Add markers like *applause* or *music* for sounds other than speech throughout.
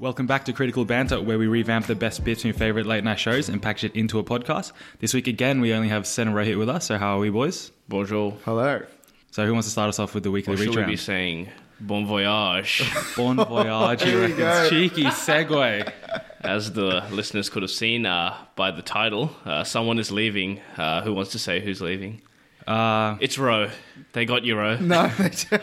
Welcome back to Critical Banter, where we revamp the best bits from your favorite late night shows and package it into a podcast. This week again, we only have Sen and Rohit with us. So how are we, boys? Bonjour. Hello. So who wants to start us off with the weekly Or should reach we round? be saying bon voyage, *laughs* Bon voyage, you There reckon? go. Cheeky segue. as the listeners could have seen uh, by the title? Uh, someone is leaving. Uh, who wants to say who's leaving? Uh, It's Ro. They got you, Ro. *laughs* No,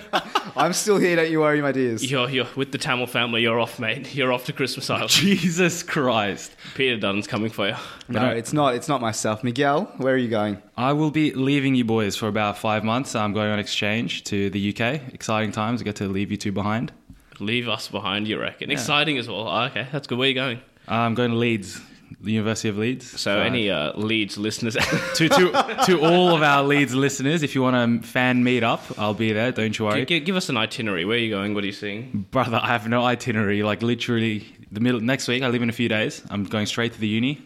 *laughs* I'm still here. Don't you worry, my dears. You're, you're with the Tamil family. You're off, mate. You're off to Christmas Island. *laughs* Jesus Christ. Peter Dutton's coming for you. No, it's not. It's not myself. Miguel, where are you going? I will be leaving you boys for about five months. I'm going on exchange to the UK. Exciting times. I get to leave you two behind. Leave us behind, you reckon? Exciting as well. Oh, okay, that's good. Where are you going? I'm going to Leeds, the University of Leeds. So, any uh, Leeds listeners? *laughs* to, to, to all of our Leeds listeners, if you want to fan meet up, I'll be there. Don't you worry. give, give us an itinerary. Where are you going? What are you seeing? Brother, I have no itinerary. Like literally, the middle next week. I leave in a few days. I'm going straight to the uni.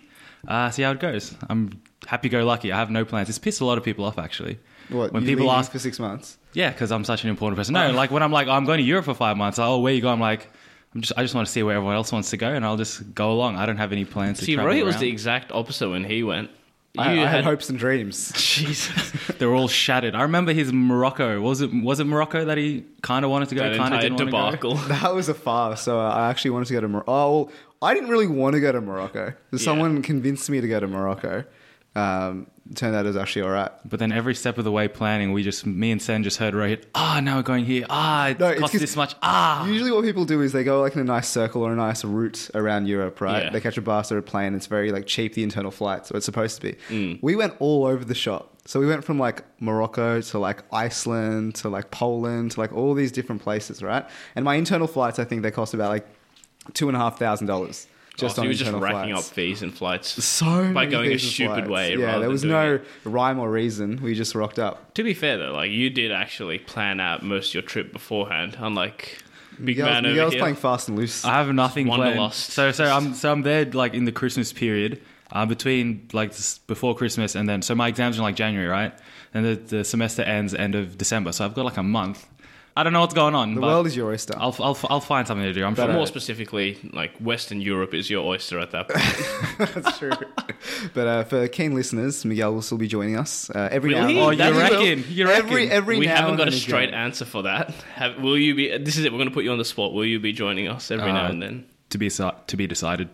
Uh, see how it goes. I'm happy go lucky. I have no plans. It's pissed a lot of people off actually. What? When you people ask- for six months. Yeah, because I'm such an important person. No, like when I'm like, oh, I'm going to Europe for five months. Oh, where you go? I'm like, I'm just, I just want to see where everyone else wants to go, and I'll just go along. I don't have any plans to See, travel Roy was around. the exact opposite when he went. You I, I had hopes and dreams. *laughs* Jesus. *laughs* They're all shattered. I remember his Morocco. Was it was it Morocco that he kind of wanted to go, That kind of didn't want to go? debacle. *laughs* That was a farce. So I actually wanted to go to Morocco. Oh, well, I didn't really want to go to Morocco. Someone convinced me to go to Morocco. Um, turned out it was actually all right. But then every step of the way planning, we just me and Sen just heard Rohit. Ah, now we're going here. Ah, it No, it's costs this much. Ah, Usually, what people do is they go like in a nice circle or a nice route around Europe, right? Yeah. They catch a bus or a plane. It's very like cheap, the internal flight, so it's supposed to be. Mm. We went all over the shop. So we went from like Morocco to like Iceland to like Poland to like all these different places, right? And my internal flights, I think they cost about like two and a half thousand dollars just oh, so on you were just racking flights. up fees and flights. *laughs* So by going a stupid flights. way Yeah, there was no it. rhyme or reason. We just rocked up. To be fair though, like you did actually plan out most of your trip beforehand, unlike big Miguel's, man over Miguel's here. playing fast and loose. I have nothing planned. Wanderlust. So so I'm so I'm there like in the Christmas period, uh, between like s- before Christmas and then so my exams are in like January, right? And the, the semester ends end of December, so I've got like a month. I don't know what's going on. the but world is your oyster. I'll, I'll I'll find something to do. I'm But sure. more specifically, like Western Europe is your oyster at that point. *laughs* *laughs* That's true. but uh, for keen listeners, Miguel will still be joining us uh, every Really? now. Oh, and you *laughs* He will. reckon? You reckon? Every every we now haven't and got a straight again. answer for that. Have, will you be? This is it. We're going to put you on the spot. Will you be joining us every now Uh, and then? to be to be decided.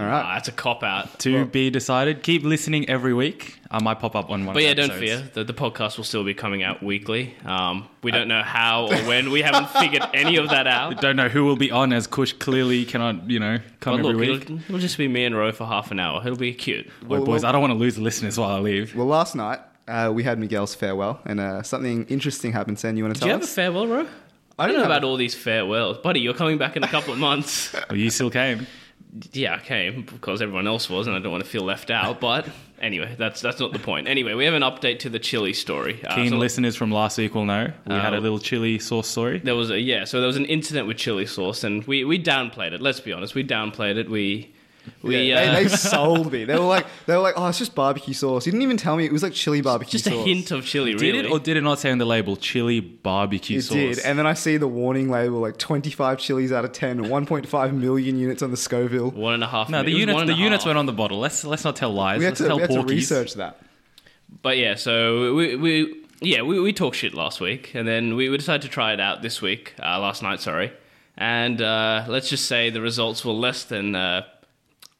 All right. Ah, it's a cop out. To be decided. Keep listening every week. I might pop up on one. But yeah, the don't fear. The, the podcast will still be coming out weekly. Um, we don't know how or when. We haven't *laughs* figured any of that out. We don't know who will be on as Kush clearly cannot, you know, come But every week. it'll, it'll just be me and Ro for half an hour. It'll be cute. Wait, Well, boys, well- I don't want to lose the listeners while I leave. Well, last night uh, we had Miguel's farewell, and uh, something interesting happened. Sen, you want to tell us? Do you tell have a farewell, Ro? I don't didn't know about a- all these farewells. Buddy, you're coming back in a couple of months. *laughs* Well, you still came. Yeah, I came because everyone else was, and I don't want to feel left out. But *laughs* anyway, that's that's not the point. Anyway, we have an update to the chili story. Uh, Keen so listeners from last week will know we had a Uh, little chili sauce story. there was a yeah, so there was an incident with chili sauce, and we we downplayed it. Let's be honest, we downplayed it. We we Yeah, uh, they, they sold me. They were like, they were like, oh, it's just barbecue sauce. You didn't even tell me it was like chili barbecue sauce. just a hint of chili. Did really. it or did it not say on the label chili barbecue It sauce? did, and then I see the warning label like 25 chilies out of 10, 1.5 million units on the Scoville. one and a half. no, the units the units half. went on the bottle. Let's let's not tell lies. We had let's to, tell we had to porkies. research that. But yeah, so we we yeah we we talked shit last week, and then we, we decided to try it out this week, uh, last night, sorry. And uh, let's just say the results were less than uh,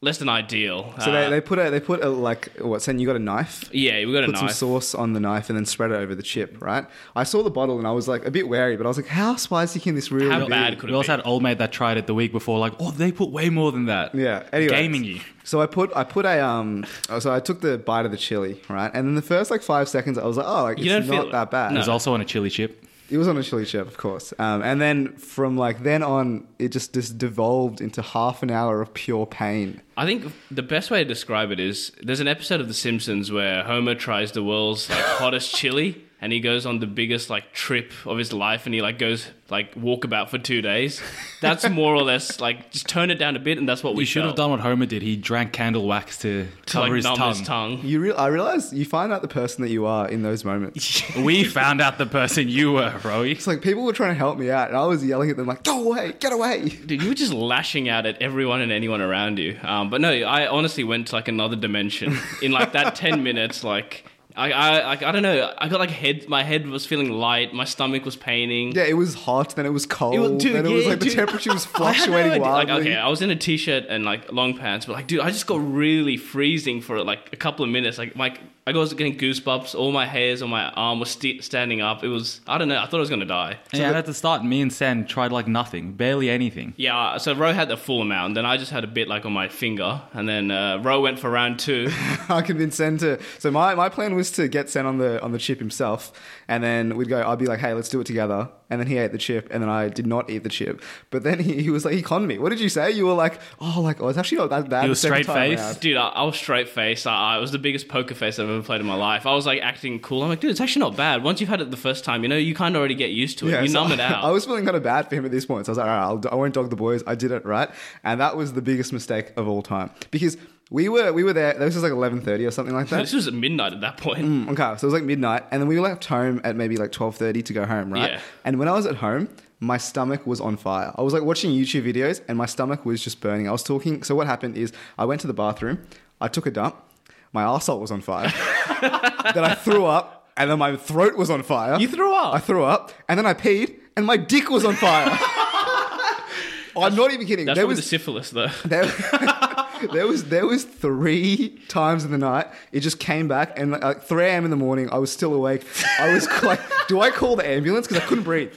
less than ideal. So Uh, they, they put a they put a like what? Saying you got a knife. yeah, we got a knife. Put some sauce on the knife and then spread it over the chip, right? I saw the bottle and I was like a bit wary, but I was like, how spicy can this really How be? bad could We also be? had old mate that tried it the week before. Like, oh, they put way more than that. Yeah. Anyway, gaming you. So I put I put a um. oh, So I took the bite of the chili, right, and then the first like five seconds, I was like, oh, like You it's don't not feel- that bad. It was also on a chili chip. It was on a chili chip, of course. Um, and then from like then on, it just just devolved into half an hour of pure pain. I think the best way to describe it is there's an episode of The Simpsons where Homer tries the world's like *laughs* hottest chili, and he goes on the biggest like trip of his life, and he like goes like walkabout for two days. That's more or less like just turn it down a bit, and that's what we You should have done what Homer did. He drank candle wax to to cover like his, numb tongue. his tongue. You real I realize you find out the person that you are in those moments. *laughs* We found out the person you were, Roey. It's like people were trying to help me out, and I was yelling at them like, "Go away, get away!" Dude, you were just lashing out at everyone and anyone around you. Um, but no, I honestly went to like another dimension in like that ten minutes. Like I, I, like, I don't know. I got like head. My head was feeling light. My stomach was paining. Yeah, it was hot, then it was cold, It was- dude, then it was yeah, like the temperature was *laughs* I no fluctuating idea. Like, wildly. okay, I was in a t-shirt and like long pants, but like, dude, I just got really freezing for like a couple of minutes. Like, my I was getting goosebumps. All my hairs on my arm was st- standing up. It was, I don't know. I thought I was gonna die. yeah, and at the start, me and Sen tried like nothing, barely anything. Yeah, so Ro had the full amount, and then I just had a bit like on my finger, and then uh, Ro went for round two. *laughs* I convinced Sen to. So my, my plan was to get Sen on the on the chip himself, and then we'd go. I'd be like, "Hey, let's do it together." And then he ate the chip, and then I did not eat the chip. But then he, he was like, he conned me. What did you say? You were like, "Oh, like oh, it's actually not that bad." You were straight-faced? around." Dude, I, I was straight faced. I, I was the biggest poker face I've ever played in my life. I was like acting cool. I'm like, dude, it's actually not bad. Once you've had it the first time, you know, you kind of already get used to it. you so numb it *laughs* out. I was feeling kind of bad for him at this point. So I was like, all right, I'll, I won't dog the boys. I did it right, and that was the biggest mistake of all time because we were we were there. This was like eleven thirty or something like that. this was at midnight at that point. Mm, okay, so it was like midnight, and then we left home at maybe like twelve thirty to go home, right? Yeah. And when I was at home, my stomach was on fire. I was like watching YouTube videos, and my stomach was just burning. I was talking. So what happened is, I went to the bathroom, I took a dump, my arsehole was on fire, *laughs* then I threw up, and then my throat was on fire. You threw up? I threw up, and then I peed, and my dick was on fire. *laughs* I'm not even kidding. That's there was the syphilis, though. there, there was there was three times in the night it just came back and like, like 3 a.m in the morning i was still awake i was like do i call the ambulance because i couldn't breathe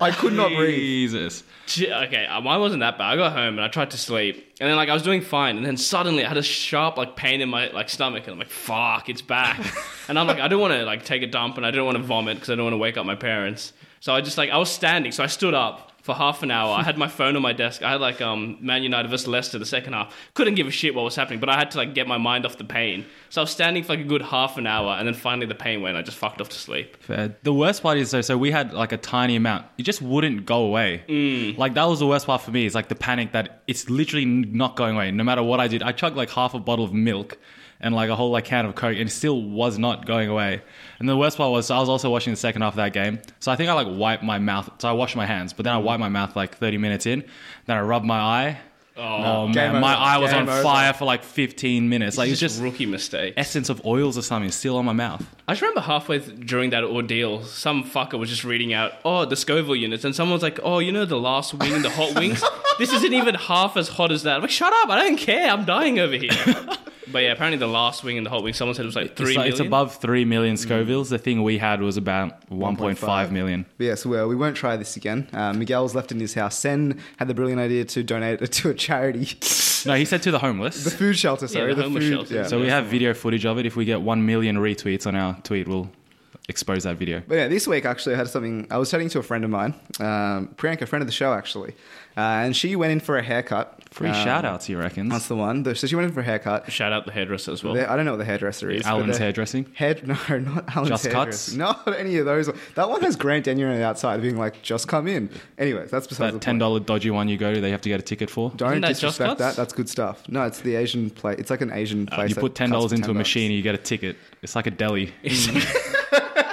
i could not breathe Jesus. Gee, Okay, uh, mine wasn't that bad. I got home and I tried to sleep, and then like I was doing fine, and then suddenly I had a sharp like pain in my like stomach, and I'm like, "Fuck, it's back!" *laughs* and I'm like, I don't want to like take a dump, and I don't want to vomit because I don't want to wake up my parents. So I just like I was standing, so I stood up for half an hour. I had my phone on my desk. I had like um Man United versus Leicester the second half. Couldn't give a shit what was happening, but I had to like get my mind off the pain. So I was standing for like a good half an hour, and then finally the pain went. I just fucked off to sleep. Fair. The worst part is though, so we had like a tiny amount. It just wouldn't go away. Mm. Like that was the worst part for me. Is like the panic that it's literally not going away. No matter what I did, I chugged like half a bottle of milk and like a whole like can of coke, and it still was not going away. And the worst part was, so I was also watching the second half of that game. So I think I like wiped my mouth. So I washed my hands, but then I wiped my mouth like 30 minutes in. Then I rubbed my eye. Oh, Game man, my eye was Game on over. fire for like 15 minutes. Like It's it's just rookie mistake. essence of oils or something still on my mouth. I just remember halfway th- during that ordeal, some fucker was just reading out, oh, the Scoville units, and someone was like, oh, you know the last wing in the hot wings? *laughs* this isn't even half as hot as that. I'm like, shut up, I don't care, I'm dying over here. *laughs* but yeah, apparently the last wing in the whole wings, someone said it was like three It's, like- it's above 3 million Scovilles. The thing we had was about 1.5 million. But yeah, so well, we won't try this again. Uh, Miguel's left in his house. Sen had the brilliant idea to donate it to a charity, No, he said to the homeless. the food shelter. Sorry, the homeless food, shelter. Yeah. So we have video footage of it. If we get 1 million retweets on our tweet, we'll expose that video. But yeah, this week actually I had something. I was chatting to a friend of mine, um, Priyanka, friend of the show actually, uh, and she went in for a haircut. Free Um, shout outs, you reckon? That's the one. So she went in for a haircut. Shout out the hairdresser as well. There- I don't know what the hairdresser is. Alan's hairdressing. Head, *laughs* no, not Alan's Just hairdressing. Not *laughs* any of those. That one has Grant Denyer on the outside being like, just come in. Anyways, that's besides That the ten dollar dodgy one you go to, they have to get a ticket for. Don't Isn't that Just disrespect Cuts? that. That's good stuff. No, it's the Asian place. It's like an Asian place. Uh, You put ten dollars cuts for into a machine, and you get a ticket. It's like a deli. *laughs*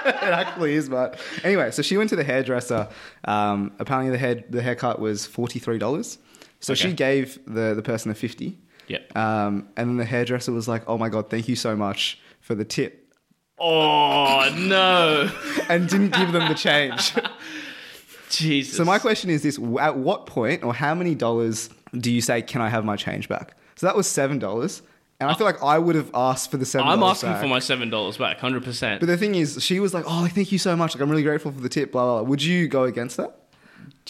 it actually is, but anyway, so she went to the hairdresser. Um, apparently, the head the haircut was forty three dollars. So Okay. she gave the the person a fifty. Yep. Um, and then the hairdresser was like, "Oh my god, thank you so much for the tip," Oh, no. *laughs* and didn't give them the change. *laughs* Jesus. so my question is this: At what point or how many dollars do you say can I have my change back? So that was seven dollars, and I feel like I would have asked for the seven. I'm asking for my $7 back, 100%. But the thing is, she was like, "Oh, thank you so much. Like, I'm really grateful for the tip." Blah blah. blah. Would you go against that?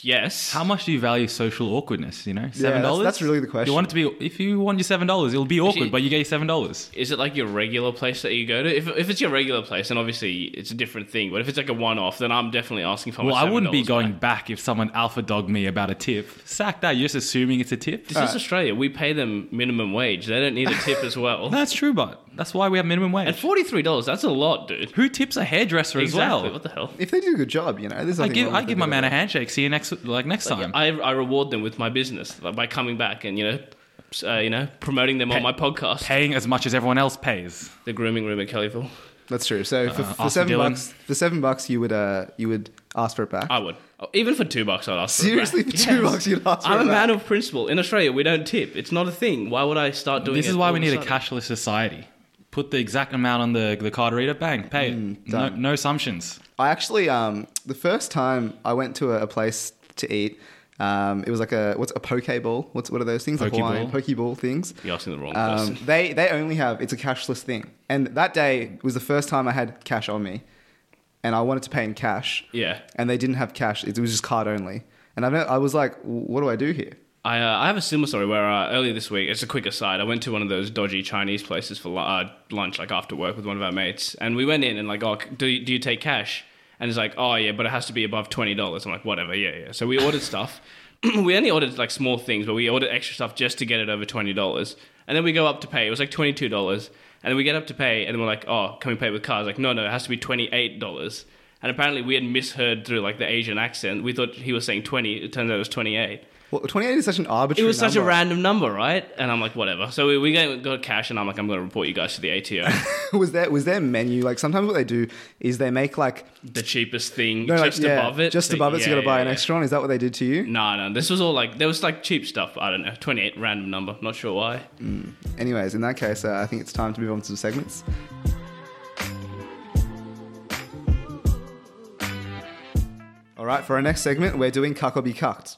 Yes. How much do you value social awkwardness? You know, seven that's- dollars. that's really the question. You want it to be if you want your seven dollars, it'll be awkward, Actually- but you get your seven dollars. Is it like your regular place that you go to? If, if it's your regular place, then obviously it's a different thing. But if it's like a one off, then I'm definitely asking for Well, my I wouldn't be $7 going back. back if someone alpha dogged me about a tip. Sack that. You're just assuming it's a tip. This is Australia. We pay them minimum wage. They don't need a tip as well. *laughs* That's true, but That's why we have minimum wage. And forty three dollars, that's a lot, dude. Who tips a hairdresser Exactly. as well? What the hell? If they do a good job, you know, there's I give I give my man a handshake. See you next like next time. I, I reward them with my business like, by coming back and you know, uh, you know, promoting them on my podcast. Paying as much as everyone else pays. The grooming room at Kellyville. That's true. So for, for seven Dillon. bucks, for seven bucks, you would uh you would ask for it back. I would Oh, even for two bucks. I'd ask. for it Seriously, back. for two bucks, you'd ask for I'm it a man of principle. In Australia, we don't tip. It's not a thing. Why would I start doing? This it is why we need a cashless society. Put the exact amount on the the card reader, bang, pay it. no, done. no assumptions. I actually um the first time I went to a, a place to eat, um it was like a what's a poke bowl? What's what are those things? Like Poke Hawaiian bowl? poke bowl things. You're asking the wrong Um, person. they they only have it's a cashless thing, and that day was the first time I had cash on me, and I wanted to pay in cash, Yeah. and they didn't have cash. It was just card only, and I I was like, what do I do here? I, uh, I have a similar story where uh, earlier this week, it's a quick aside, I went to one of those dodgy Chinese places for uh, lunch, like after work with one of our mates. And we went in and, like, oh, do you, do you take cash? And it's like, oh, yeah, but it has to be above $20. I'm like, whatever, yeah, yeah. So we ordered stuff. *clears throat* we only ordered, like, small things, but we ordered extra stuff just to get it over $20. And then we go up to pay. It was like $22. And then we get up to pay, and then we're like, oh, can we pay with cards? Like, no, no, it has to be $28. And apparently we had misheard through, like, the Asian accent. We thought he was saying 20. It turns out it was 28 Well, twenty eight is such an arbitrary. it was such a random number, right? And I'm like, whatever. So we, we got, cash, and I'm like, I'm going to report you guys to the ATO. *laughs* was there was their menu like sometimes what they do is they make like the cheapest thing, no, like, just yeah, above it. just So- above it, so you got to buy yeah, an yeah. extra one. Is that what they did to you? No, no, this was all like there was like cheap stuff. I don't know, 28 random number. Not sure why. Anyways, in that case, uh, I think it's time to move on to the segments. All right, for our next segment, we're doing Cuck or Be Cucked.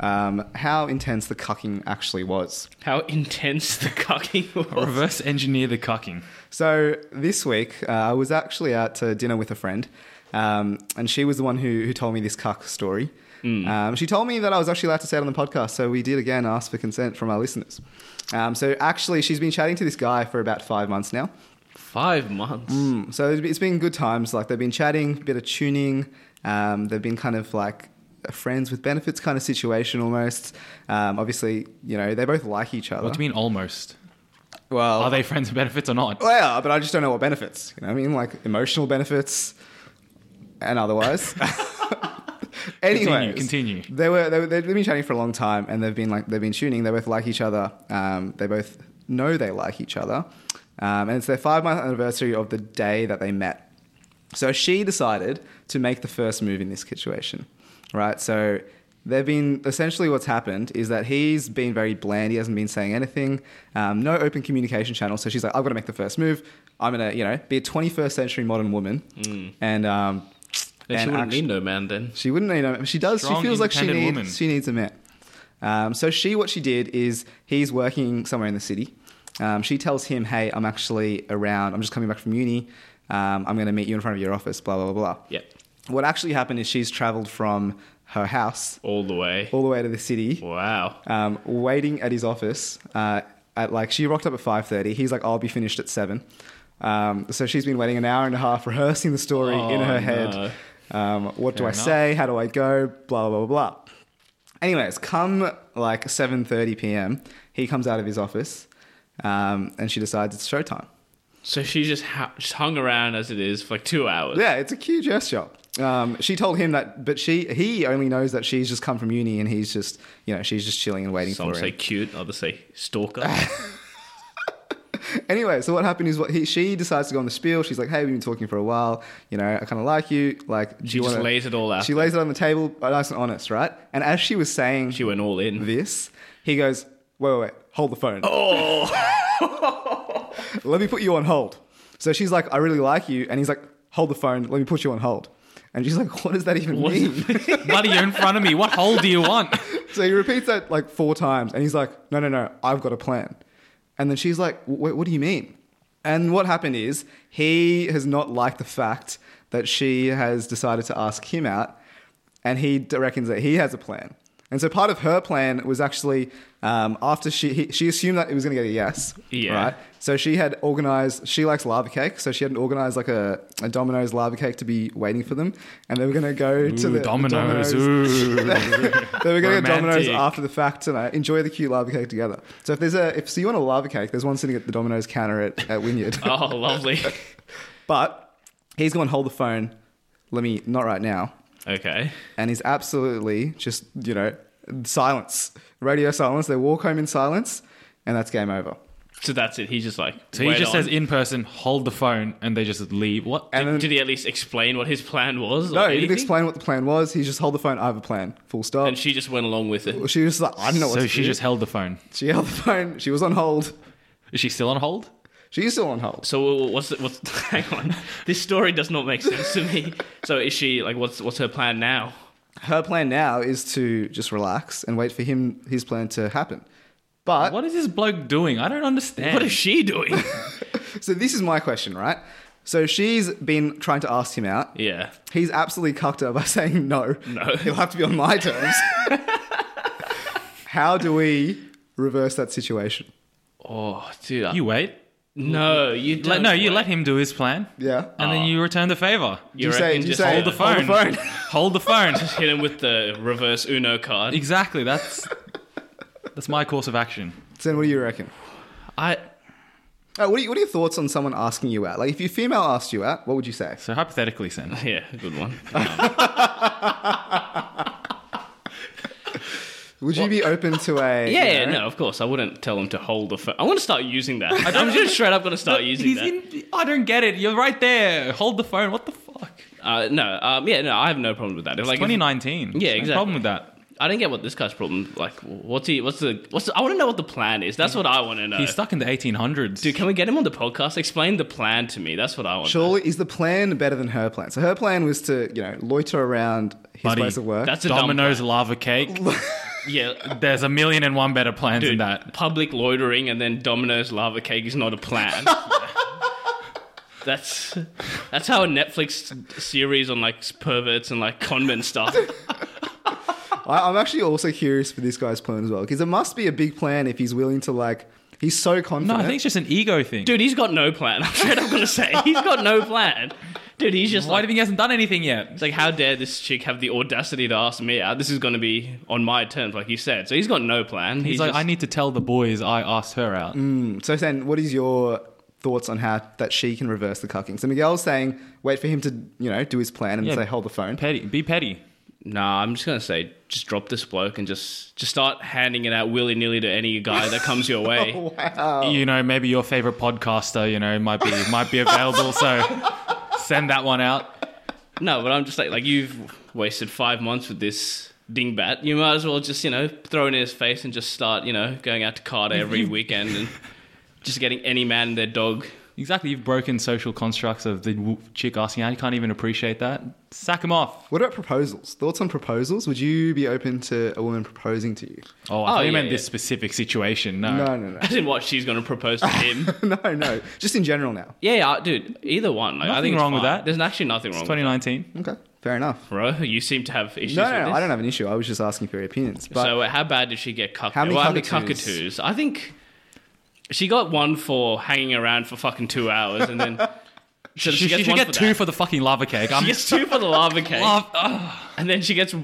um, how intense the cucking actually was. How intense the cucking was. Reverse engineer the cucking. So this week, uh, I was actually out to dinner with a friend, um, and she was the one who, who told me this cuck story. Um, she told me that I was actually allowed to say it on the podcast, so we did again ask for consent from our listeners. Um, so actually, she's been chatting to this guy for about five months now. Five months. Mm, So it's it's been good times. Like they've been chatting, a bit of tuning. Um, they've been kind of like a friends with benefits kind of situation almost. Um, obviously, you know they both like each other. What do you mean almost? Well, Are they friends with benefits or not? Well, yeah, but I just don't know what benefits. You know what I mean? Like emotional benefits and otherwise. *laughs* *laughs* anyway, continue. They were, they were they've been chatting for a long time, and they've been like they've been tuning. They both like each other. Um, they both know they like each other, um, and it's their five month anniversary of the day that they met. So she decided to make the first move in this situation, right? So they've been essentially what's happened is that he's been very bland. He hasn't been saying anything. Um, no open communication channel. So she's like, I've got to make the first move. I'm gonna, you know, be a 21st century modern woman, and um, Then she wouldn't actu- need no man then. she wouldn't need a She does. Strong, she feels like she needs. woman. She needs a man. Um, so she, what she did is, he's working somewhere in the city. Um, she tells him, "Hey, I'm actually around. I'm just coming back from uni. Um, I'm going to meet you in front of your office." Blah blah blah blah. Yep. What actually happened is she's travelled from her house All the way. all the way to the city, Wow. um, waiting at his office. Uh, at like she rocked up at five thirty. He's like, "I'll be finished at 7. Um, so she's been waiting an hour and a half rehearsing the story in Oh, her no. head. Um, what do I enough. say? How do I go? Blah blah blah blah. Anyways, come like seven thirty p.m., he comes out of his office, um, and she decides it's showtime. So she just, ha- just hung around as it is for like two hours. Yeah, it's a cute gesture. Um, she told him that, but she he only knows that she's just come from uni and he's just you know she's just chilling and waiting Some for say him. cute, others say stalker. *laughs* Anyway, so what happened is what he she decides to go on the spiel. She's like, "Hey, we've been talking for a while. You know, I kind of like you. Like, do She you just wanna-" lays it all out She lays it on the table, nice and honest, right? And as she was saying she went all in. this, he goes, "Wait, wait, wait, hold the phone. Oh, *laughs* Let me put you on hold." So she's like, "I really like you," and he's like, "Hold the phone. Let me put you on hold." And she's like, "What does that even What- mean?" *laughs* Buddy, you're in front of me. What hole do you want? *laughs* so he repeats that like four times, and he's like, "No, no, no, I've got a plan." And then she's like, "Wait, what do you mean?" And what happened is he has not liked the fact that she has decided to ask him out, and he reckons that he has a plan. And so part of her plan was actually um, after she he, she assumed that it was going to get a yes, Yeah. right? So she had organized. She likes lava cake, so she had organized like a, a Domino's lava cake to be waiting for them, and they were going to go to the Domino's. the Ooh. *laughs* they were going to go Domino's after the fact tonight. Enjoy the cute lava cake together. So if there's a if so you want a lava cake, there's one sitting at the Domino's counter at, at Wynyard. Oh, lovely. *laughs* but he's going to hold the phone. Let me not right now. Okay. And he's absolutely just you know silence, radio silence. They walk home in silence, and that's game over. So that's it. He's just like. So he just on. says in person, hold the phone, and they just leave. What? And then, Did he at least explain what his plan was? no, he didn't explain what the plan was. He just hold the phone. I have a plan. Full stop. And she just went along with it. she was like, I don't know what so to she do. just held the phone. she held the phone. She was on hold. Is she still on hold? She's still on hold. So what's the, what's *laughs* hang on? This story does not make sense to me. So is she like what's what's her plan now? Her plan now is to just relax and wait for him his plan to happen. But What is this bloke doing? I don't understand. What is she doing? *laughs* so this is my question, right? So she's been trying to ask him out. yeah. He's absolutely cucked her by *laughs* saying no. No. He'll have to be on my terms. How do we reverse that situation? Oh, dude. You wait. No, you Let, don't no, you wait. let him do his plan, Yeah. and then ah. you return the favor. You, You say- reckon you just say- Hold the Hold phone. the phone. *laughs* Hold the phone. Just hit him with the reverse Uno card. exactly. That's that's my course of action. Then what do you reckon? I Oh, what, are you, what are your thoughts on someone asking you out? Like, if your female asked you out, what would you say? So hypothetically, Sen, *laughs* yeah, good one. *laughs* Would you be open to a? *laughs* Yeah, you yeah, know- no, of course. I wouldn't tell him to hold the phone. I want to start using that. *laughs* I'm just straight up going to start using he's that. in. I don't get it. You're right there. Hold the phone. What the fuck? Uh, no, um, yeah, no, I have no problem with that. If, like, if- 2019. Yeah, No exactly. problem with that. I don't get what this guy's problem. Like, what's he? What's the? What's? The, I want to know what the plan is. That's what I want to know. He's stuck in the 1800s. Dude, can we get him on the podcast? Explain the plan to me. That's what I want. Surely, is the plan better than her plan? So her plan was to, you know, loiter around his Buddy, place of work. That's a dumb Domino's plan. lava cake. *laughs* Yeah, There's a million and one better plans dude. than that. Public loitering and then Domino's lava cake is not a plan. *laughs* that's that's how a Netflix series on like perverts and like conmen stuff. *laughs* I, I'm actually also curious for this guy's plan as well, because it must be a big plan if he's willing to like. He's so confident. No. I think it's just an ego thing. Dude, he's got no plan. *laughs* I'm straight up gonna say he's got no plan. Dude, he's just Why like, do you think he hasn't done anything yet? it's like, how dare this chick have the audacity to ask me out? This is gonna be on my terms, like you said. So he's got no plan. He's, like, just- I need to tell the boys I asked her out. Mm. So then, what is your thoughts on how that she can reverse the cucking? So Miguel's saying, wait for him to, you know, do his plan and Yeah. say, hold the phone. Petty. Be petty. Nah, I'm just gonna say, just drop this bloke and just just start handing it out willy nilly to any guy that comes your *laughs* way. Wow. You know, maybe your favorite podcaster, you know, might be might be available. so send that one out. No, but I'm just like, like you've wasted five months with this dingbat. You might as well just, you know, throw it in his face and just start, you know, going out to Carter *laughs* every weekend and just getting any man and their dog. Exactly. You've broken social constructs of the chick asking out. You can't even appreciate that. Sack him off. What about proposals? Thoughts on proposals? Would you be open to a woman proposing to you? Oh, I Oh, thought you yeah, meant yeah. this specific situation. No. No, no, I didn't what she's going to propose to him. no. *laughs* no, no. Just in general now. yeah, yeah, dude, either one. Like, I Nothing think it's wrong with that. There's actually nothing wrong with 2019. Okay. Fair enough. Bro, you seem to have issues No, with no, no. this. I don't have an issue. I was just asking for your opinions. But so uh, how bad did she get cucked? How many well, cockatoos? cockatoos? I think she got one for hanging around for fucking two hours, and then *laughs* so She, she gets should one get for two that. for the fucking lava cake. I'm She gets two for the lava cake, *laughs* love, ugh. *sighs* and then she gets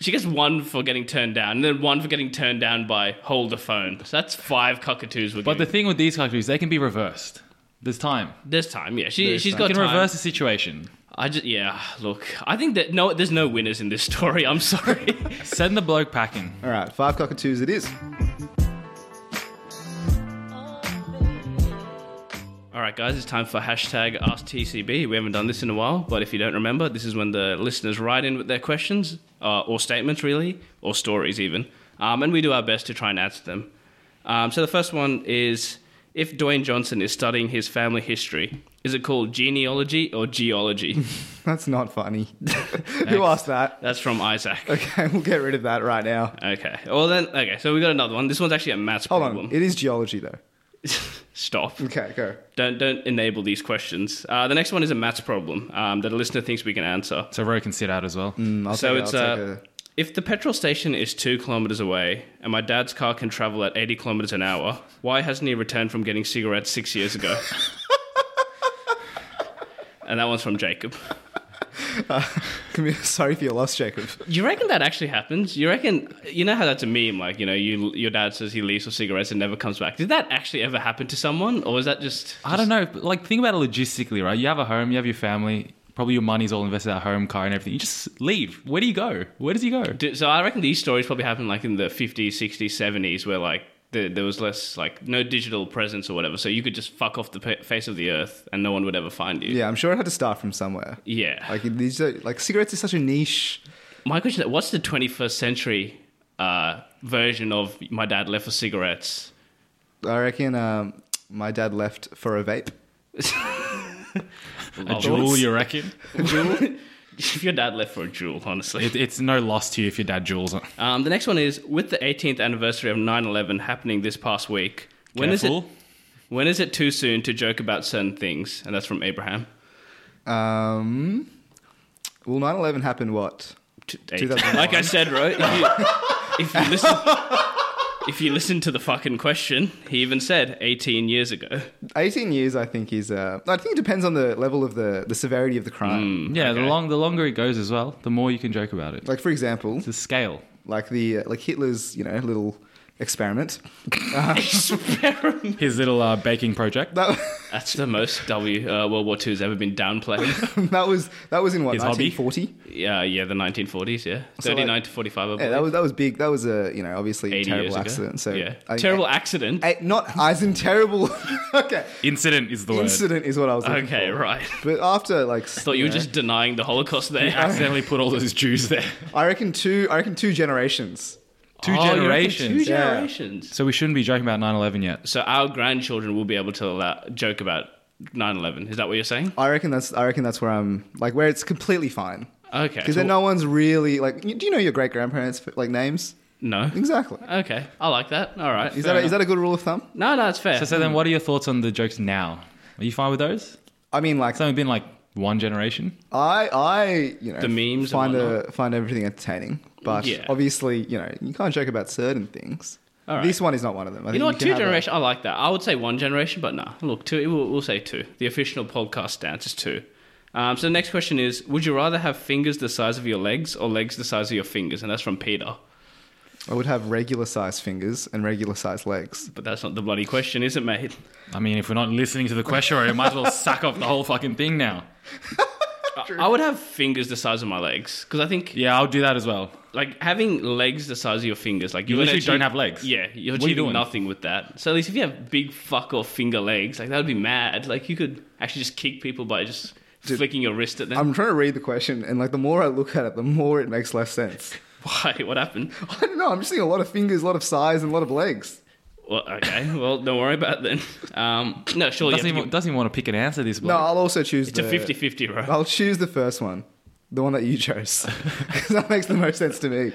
she gets one for getting turned down, and then one for getting turned down by hold the phone. So that's five cockatoos. We're But the getting. thing with these countries, they can be reversed. There's time. there's time. Yeah, she There's she's time. got You can time. reverse the situation. I just yeah. Look, I think that no, there's no winners in this story. I'm sorry. *laughs* Send the bloke packing. all right, five cockatoos it is. Right, guys, it's time for hashtag AskTCB. We haven't done this in a while, but if you don't remember, this is when the listeners write in with their questions uh, or statements, really, or stories even, um, and we do our best to try and answer them. Um, so the first one is if Dwayne Johnson is studying his family history, is it called genealogy or geology? *laughs* That's not funny. *laughs* Who asked that? That's from Isaac. *laughs* Okay, we'll get rid of that right now. Okay. Well then, okay. So we got another one. This one's actually a maths Hold problem. on. It is geology though. *laughs* Stop. Okay, go. Don't don't enable these questions. Uh, the next one is a maths problem um, that a listener thinks we can answer. So Ro can sit out as well. Mm, I'll so take, it's I'll uh, take if the petrol station is two kilometers away and my dad's car can travel at 80 kilometers an hour, why hasn't he returned from getting cigarettes six years ago? *laughs* and that one's from Jacob. A, can be, sorry for your loss, Jacob. You reckon that actually happens? You reckon you know how that's a meme? Like you know, you your dad says he leaves for cigarettes and never comes back. Did that actually ever happen to someone, or is that just? I don't know. Like, think about it logistically, right? You have a home, you have your family, probably your money's all invested at home, car, and everything. You just leave. Where do you go? Where does he go? So I reckon these stories probably happened like in the 50s, 60s, 70s, where like the, there was less like no digital presence or whatever, so you could just fuck off the pa- face of the earth and no one would ever find you. Yeah, I'm sure it had to start from somewhere. Yeah. Like these, are, like cigarettes is such a niche. My question is, what's the 21st century uh, version of my dad left for cigarettes? I reckon um, my dad left for a vape. *laughs* A Juul, you reckon? *laughs* *laughs* if your dad left for a Juul, honestly. It, it's no loss to you if your dad jewels. Um, the next one is with the 18th anniversary of 9/11 happening this past week. When is Careful. it? When is it too soon to joke about certain things? And that's from Abraham. Um, well, 9/11 happened what? T- 2001. *laughs* Like I said, right? If you, if you listen, *laughs* if you listen to the fucking question, he even said 18 years ago. 18 years, I think, is. Uh, I think it depends on the level of the the severity of the crime. Yeah, the long the longer it goes as well, the more you can joke about it. Like for example, The scale. like the uh, like Hitler's, you know, little experiment. His little uh, baking project. That *laughs* That's *laughs* the most W uh, World War II has ever been downplayed. *laughs* that was that was in what His hobby? 1940. yeah, yeah, the 1940s. Yeah, 39 to 45. I Yeah, that was that was big. That was a you know obviously a terrible accident. So yeah, I think- terrible accident. Eh, not as in terrible. okay, Incident is the word. incident is what I was. looking Okay, for. right. But after like, Thought you were know, just denying the Holocaust there. Accidentally put all those Jews there. I reckon two. I reckon two generations. Two Oh, you reckon generations. Two Yeah. generations. So we shouldn't be joking about 9/11 yet. So our grandchildren will be able to allow, joke about 9/11. Is that what you're saying? I reckon that's. I reckon that's where I'm like where it's completely fine Okay. because so- then no one's really like. you- Do you know your great grandparents like names? no. Exactly. Okay, I like that. All right. Is fair that a, is that a good rule of thumb? No, no, it's fair. So, so then, what are your thoughts on the jokes now? Are you fine with those? I mean, like It's only been like one generation. I, I, you know, The memes and find whatnot. a, find everything entertaining, but Yeah. obviously, you know, you can't joke about certain things. All right. This one is not one of them. I you know what? can Two generation. I like that. I would say one generation, but no. Look, two. We'll, we'll say two. The official podcast stance is two. Um, so the next question is: Would you rather have fingers the size of your legs or legs the size of your fingers? And that's from Peter. I would have regular sized fingers and regular sized legs. But that's not the bloody question, is it, mate? I mean, if we're not listening to the question, we might as well *laughs* sack off the whole fucking thing now. *laughs* *laughs* I, I would have fingers the size of my legs because I think Yeah, I'll do that as well. like having legs the size of your fingers, like You you're literally gonna don't have legs. Yeah, you're What are you achieving doing? nothing with that. So at least if you have big fuck off finger legs, like that would be mad. Like you could actually just kick people by just flicking your wrist at them. I'm trying to read the question, and like the more I look at it, the more it makes less sense. *laughs* Why? What happened? *laughs* I don't know. I'm just seeing a lot of fingers, a lot of size, and a lot of legs. Well, okay. Well, don't worry about it then. Um, no, surely Doesn't to even, give- doesn't even want to pick an answer. This No. I'll also choose. it's the, a 50-50, right? I'll choose the first one, the one that you chose. 'Cause *laughs* *laughs* that makes the most sense to me.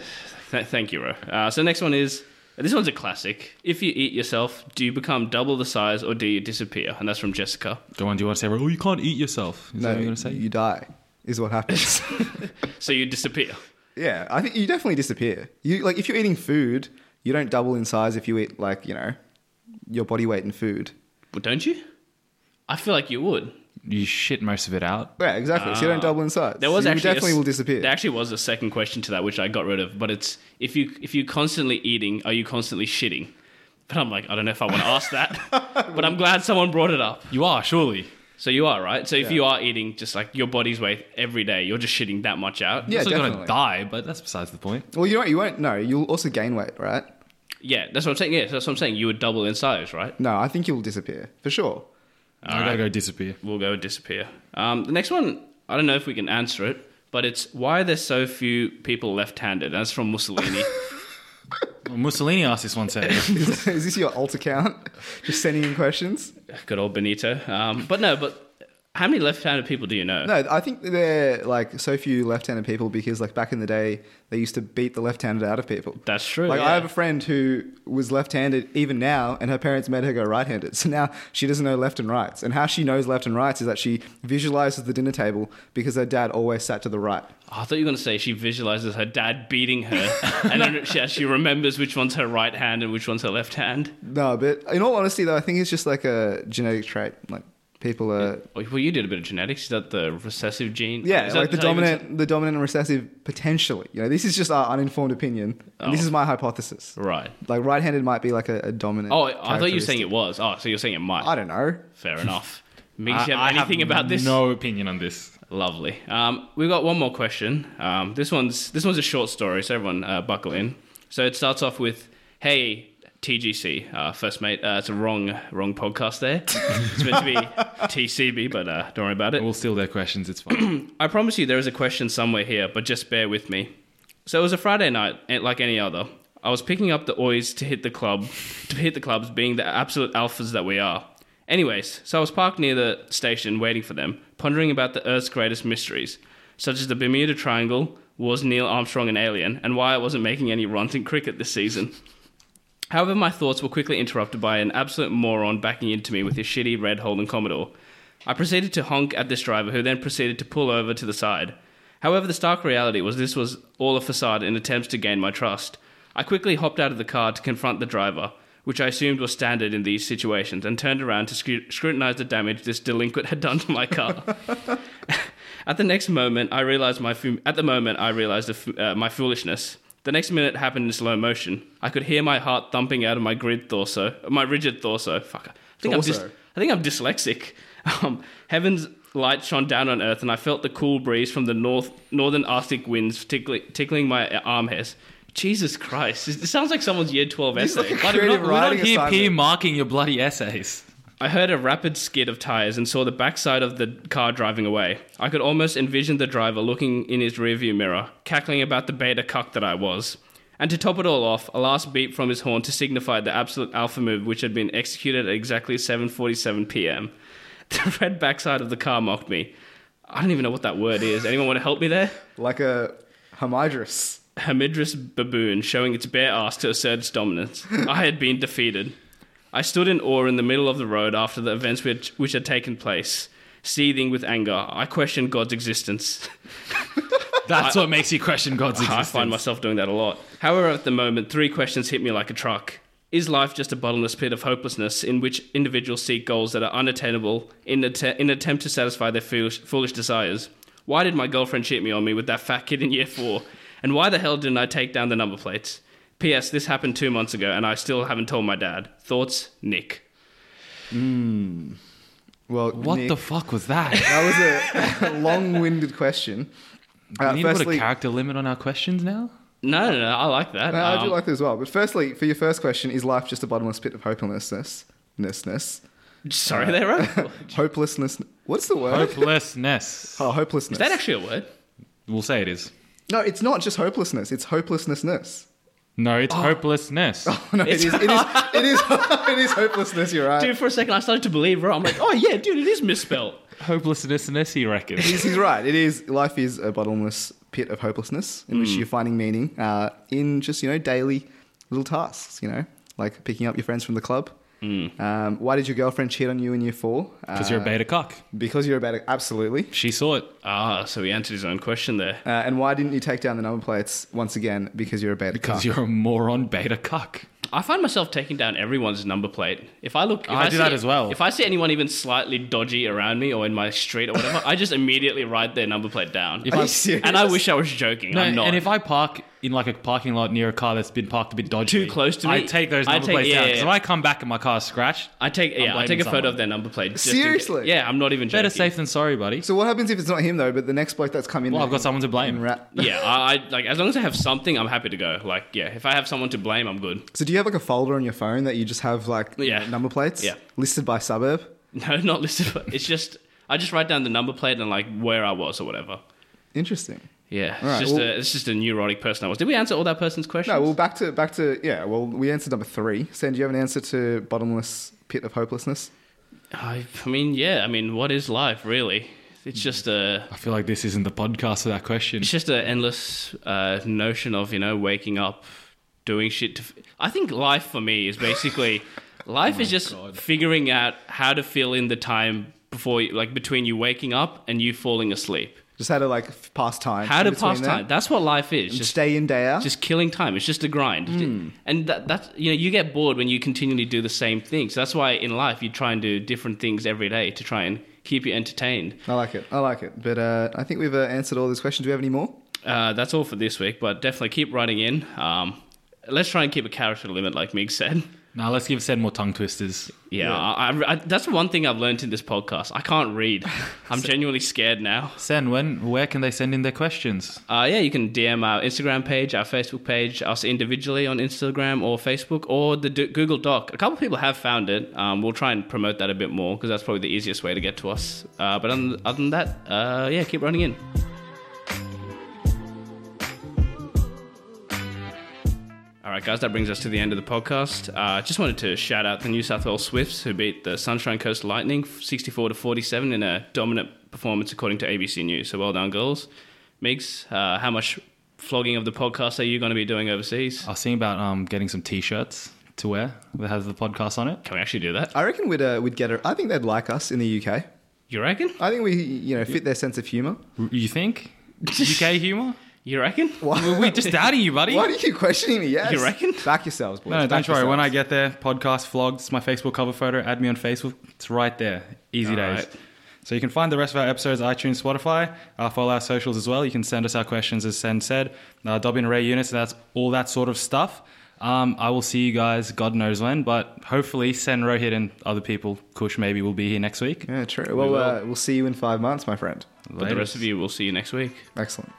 Th- thank you, Ro. Uh, so next one is this one's a classic. If you eat yourself, do you become double the size or do you disappear? And that's from Jessica. Go on, do you want to say, oh, you can't eat yourself? Is that No, what you're going to say? you die is what happens. *laughs* So you disappear. yeah, I think you definitely disappear. You like if you're eating food, you don't double in size if you eat like you know your body weight in food. But don't you? I feel like you would. You shit most of it out. Yeah, exactly. so you don't double in size. Ah. There was you actually a definitely s- will disappear. There actually was a second question to that, which I got rid of. But it's if you if you constantly eating, are you constantly shitting? But I'm like, I don't know if I want to ask that. *laughs* but I'm glad someone brought it up. You are, surely. So you are right. So if Yeah. you are eating just like your body's weight every day, you're just shitting that much out. Yeah, You're still going to die, but that's besides the point. well, you won't. You won't. No, you'll also gain weight, right? Yeah, that's what I'm saying. Yeah, that's what I'm saying. You would double in size, right? No, I think you'll disappear for sure. I got to go disappear. We'll go disappear. Um, the next one, I don't know if we can answer it, but it's why are there so few people left-handed? That's from Mussolini. *laughs* Well, Mussolini asked this one, say. is, *laughs* is this your alt account? Just sending in questions. Good old Benito. Um, but no, but How many left-handed people do you know? No, I think they're like so few left-handed people because like back in the day they used to beat the left-handed out of people. That's true. Like yeah. I have a friend who was left-handed even now, and her parents made her go right-handed. So now she doesn't know left and rights. And how she knows left and rights is that she visualizes the dinner table because her dad always sat to the right. Oh, I thought you were going to say she visualizes her dad beating her, and then she, she remembers which one's her right hand and which one's her left hand. No, but in all honesty, though, I think it's just like a genetic trait. Like people are, Well, you did a bit of genetics. Is that the recessive gene? yeah, Is that- like the is that even- dominant, the dominant and recessive potentially. You know, this is just our uninformed opinion. And This Oh. is my hypothesis. Right. Like right-handed might be like a, a dominant. Oh, I thought you were saying it was. Oh, so you're saying it might. I don't know. Fair enough. *laughs* Me, I, do you I have anything about this? No opinion on this. Lovely. Um, we've got one more question. Um, this one's this one's a short story, so everyone uh, buckle in. So it starts off with, "Hey TGC, uh, first mate. Uh, it's a wrong wrong podcast there. *laughs* it's meant to be TCB, but uh, don't worry about it. We'll steal their questions. It's fine. *clears throat* I promise you there is a question somewhere here, but just bear with me. So it was a Friday night, like any other. I was picking up the oys to hit the club, to hit the clubs, being the absolute alphas that we are. Anyways, so I was parked near the station waiting for them, pondering about the Earth's greatest mysteries, such as the Bermuda Triangle, was Neil Armstrong an alien, and why I wasn't making any runs in cricket this season. However, my thoughts were quickly interrupted by an absolute moron backing into me with his shitty red Holden Commodore. I proceeded to honk at this driver, who then proceeded to pull over to the side. However, the stark reality was this was all a facade in attempts to gain my trust. I quickly hopped out of the car to confront the driver, which I assumed was standard in these situations, and turned around to scru- scrutinize the damage this delinquent had done to my car. *laughs* At the next moment, I realized my at the moment I realized f- uh, my foolishness. The next minute happened in slow motion. I could hear my heart thumping out of my grid torso, my rigid torso. Fuck. I think I'm dys- I think I'm dyslexic. *laughs* Um, heaven's light shone down on earth, and I felt the cool breeze from the north northern Arctic winds tickling, tickling my arm hairs. Jesus Christ! It sounds like someone's year twelve essay. like But we're not, we're not here peer marking your bloody essays. I heard a rapid skid of tires and saw the backside of the car driving away. I could almost envision the driver looking in his rearview mirror, cackling about the beta cuck that I was. And to top it all off, a last beep from his horn to signify the absolute alpha move which had been executed at exactly 7:47 p.m. *laughs* The red backside of the car mocked me. I don't even know what that word is. Anyone want to help me there? Like a Hamidrus. Hamidrous baboon showing its bare ass to assert its dominance. I had been defeated. I stood in awe in the middle of the road after the events which, which had taken place. Seething with anger, I questioned God's existence. *laughs* That's what makes you question God's existence. I find myself doing that a lot. However, at the moment, three questions hit me like a truck. Is life just a bottomless pit of hopelessness in which individuals seek goals that are unattainable in att- in attempt to satisfy their foolish, foolish desires? Why did my girlfriend cheat me on me with that fat kid in year four? And why the hell didn't I take down the number plates? P.S. This happened two months ago, and I still haven't told my dad. Thoughts, Nick. Well, what Nick, the fuck was that? *laughs* that was a *laughs* long-winded question. Do Uh, we need to put a character limit on our questions now? No, no, no. I like that. No, I do Um, like that as well. But firstly, for your first question, is life just a bottomless pit of hopelessness? Ness, Sorry, there, right? *laughs* hopelessness. What's the word? Hopelessness. Oh, hopelessness. Is that actually a word? We'll say it is. no, it's not just hopelessness. It's hopelessness. No, Oh. it's hopelessness. *laughs* No, it is. It is. *laughs* It is. *laughs* It is hopelessness. You're right. Dude, for a second, I started to believe her. I'm like, oh yeah, dude, it is misspelled. Hopelessness, he reckons. He's, he's right. It is. Life is a bottomless pit of hopelessness in Hmm. which you're finding meaning uh, in just you know daily little tasks. You know, like picking up your friends from the club. Hmm. Um, why did your girlfriend cheat on you in year four? Because you're a Uh, beta cock. Because you're a beta. Absolutely. She saw it. Ah, so he answered his own question there. Uh, and why didn't you take down the number plates once again? Because you're a beta. Because cuck. you're a moron beta cock. I find myself taking down everyone's number plate. If I look, if I do see- that as well. If I see anyone even slightly dodgy around me or in my street or whatever, *laughs* I just immediately write their number plate down. If Are I- you serious? and I wish I was joking. No, I'm not. and if I park in like a parking lot near a car that's been parked a bit dodgy, Too close to me, I take those I number take- plates yeah, down. Because yeah. if I come back and my car's scratched, I take yeah, I take a photo of their number plate. just in case- Seriously? yeah, I'm not even joking. better safe than sorry, buddy. So what happens if it's not him though, but the next bloke that's come in? Well, I've got someone to blame. and ra- yeah, I, I like as long as I have something, I'm happy to go. Like, yeah, if I have someone to blame, I'm good. So do you have like a folder on your phone that you just have like Yeah. number plates? Yeah. Listed by suburb. *laughs* No, not listed. but It's just I just write down the number plate and like where I was or whatever. Interesting. Yeah, it's Alright, just well- a, it's just a neurotic person I was. Did we answer all that person's questions? No, well back to back to yeah. Well, we answered number three. Sam, do you have an answer to bottomless pit of hopelessness? I, I mean, yeah. I mean, what is life really? It's just a I feel like this isn't the podcast for that question. it's just an endless uh, notion of you know waking up, doing shit. To f- I think life for me is basically *laughs* life is just God. figuring out how to fill in the time before you, like between you waking up and you falling asleep. Just how to like pass time. How to pass time. That's what life is. Just day in day out. just killing time. It's just a grind, Hmm. and that, that's you know you get bored when you continually do the same thing. So that's why in life you try and do different things every day to try and keep you entertained. I like it. I like it. But uh, I think we've uh, answered all these questions. Do we have any more? Uh, that's all for this week, but definitely keep writing in. Um, let's try and keep a character limit, like Mig said. Now let's give Sen more tongue twisters. Yeah, I, I, I, that's one thing I've learned in this podcast. I can't read. *laughs* I'm genuinely scared now. Sen, when where can they send in their questions? Uh, yeah, you can DM our Instagram page, our Facebook page, us individually on Instagram or Facebook, or the D- Google Doc. A couple of people have found it. Um, we'll try and promote that a bit more because that's probably the easiest way to get to us. Uh, but other other than that, uh, yeah, keep running in. Right, guys, that brings us to the end of the podcast. Uh, just wanted to shout out the New South Wales Swifts who beat the Sunshine Coast Lightning 64 to 47 in a dominant performance according to ABC News. So well done, girls. Migs, uh, how much flogging of the podcast are you going to be doing overseas? I was thinking about um, getting some t-shirts to wear that has the podcast on it. Can we actually do that? I reckon we'd uh, we'd get it. I think they'd like us in the UK. You reckon? I think we you know fit their sense of humour. You think? UK humor? You reckon? *laughs* We're just doubting you, buddy. Why do you keep questioning me? Yes. You reckon? Back yourselves, boys. No, no, Back don't worry. When I get there, podcast vlogged. It's my Facebook cover photo. Add me on Facebook. It's right there. Easy All days. right. So you can find the rest of our episodes iTunes, Spotify. Uh, follow our socials as well. You can send us our questions, as Sen said. Uh, Dobbin Array units. That's all that sort of stuff. Um, I will see you guys, God knows when, but hopefully Sen Rohit and other people, Kush maybe, will be here next week. Yeah, true. Well, will. uh, we'll see you in five months, my friend. But the rest of you, we'll see you next week. Excellent.